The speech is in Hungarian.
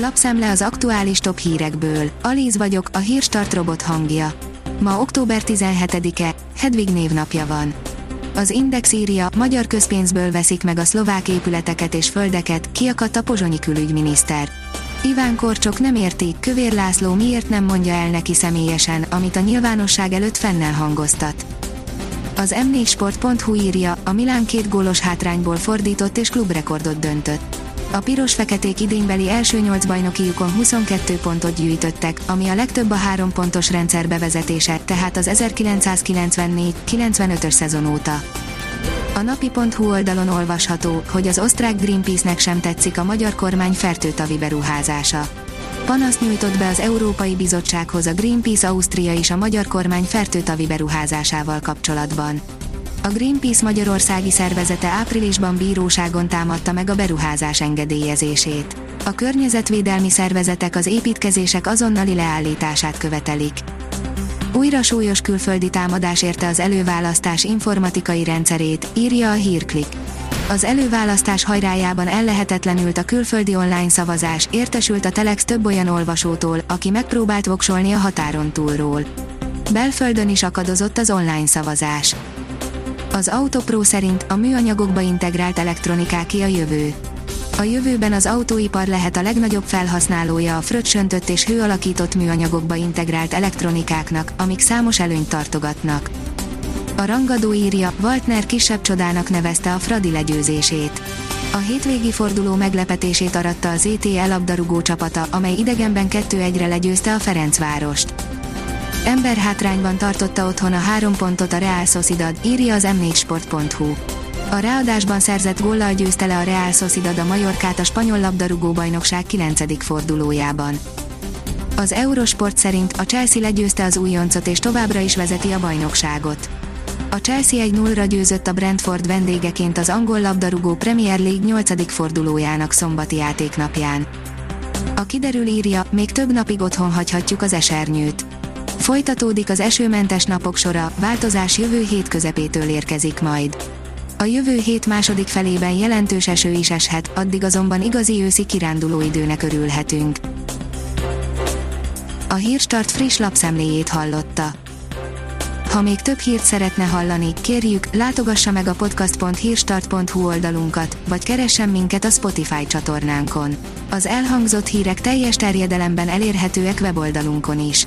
Lapszem az aktuális top hírekből. Alíz vagyok, a hírstart robot hangja. Ma október 17-e, Hedvig névnapja van. Az Index írja, magyar közpénzből veszik meg a szlovák épületeket és földeket, kiakadt a pozsonyi külügyminiszter. Iván Korcsok nem érti, Kövér László miért nem mondja el neki személyesen, amit a nyilvánosság előtt fennel hangoztat. Az m4sport.hu írja, a Milán két gólos hátrányból fordított és klubrekordot döntött. A piros-feketék idénybeli első nyolc bajnokiukon 22 pontot gyűjtöttek, ami a legtöbb a három pontos rendszer bevezetése, tehát az 1994-95-ös szezon óta. A napi.hu oldalon olvasható, hogy az osztrák Greenpeace-nek sem tetszik a magyar kormány fertőtavi beruházása. Panaszt nyújtott be az Európai Bizottsághoz a Greenpeace Ausztria és a magyar kormány fertőtavi beruházásával kapcsolatban. A Greenpeace Magyarországi szervezete áprilisban bíróságon támadta meg a beruházás engedélyezését. A környezetvédelmi szervezetek az építkezések azonnali leállítását követelik. Újra súlyos külföldi támadás érte az előválasztás informatikai rendszerét, írja a hírklik. Az előválasztás hajrájában ellehetetlenült a külföldi online szavazás, értesült a Telex több olyan olvasótól, aki megpróbált voksolni a határon túlról. Belföldön is akadozott az online szavazás. Az Autopro szerint a műanyagokba integrált elektronikáké a jövő. A jövőben az autóipar lehet a legnagyobb felhasználója a fröccsöntött és hőalakított műanyagokba integrált elektronikáknak, amik számos előnyt tartogatnak. A rangadó írja, Waltner kisebb csodának nevezte a Fradi legyőzését. A hétvégi forduló meglepetését aratta az ETL labdarúgó csapata, amely idegenben 2-1-re legyőzte a Ferencvárost. Emberhátrányban tartotta otthon a három pontot a Real Sociedad, írja az m4sport.hu. A ráadásban szerzett góllal győzte le a Real Sociedad a Majorkát a spanyol labdarúgó bajnokság 9. fordulójában. Az Eurosport szerint a Chelsea legyőzte az újoncot és továbbra is vezeti a bajnokságot. A Chelsea 1-0-ra győzött a Brentford vendégeként az angol labdarúgó Premier League 8. fordulójának szombati játéknapján. A kiderül írja, még több napig otthon hagyhatjuk az esernyőt. Folytatódik az esőmentes napok sora, változás jövő hét közepétől érkezik majd. A jövő hét második felében jelentős eső is eshet, addig azonban igazi őszi kiránduló időnek örülhetünk. A Hírstart friss lapszemléjét hallotta. Ha még több hírt szeretne hallani, kérjük, látogassa meg a podcast.hírstart.hu oldalunkat, vagy keressen minket a Spotify csatornánkon. Az elhangzott hírek teljes terjedelemben elérhetőek weboldalunkon is.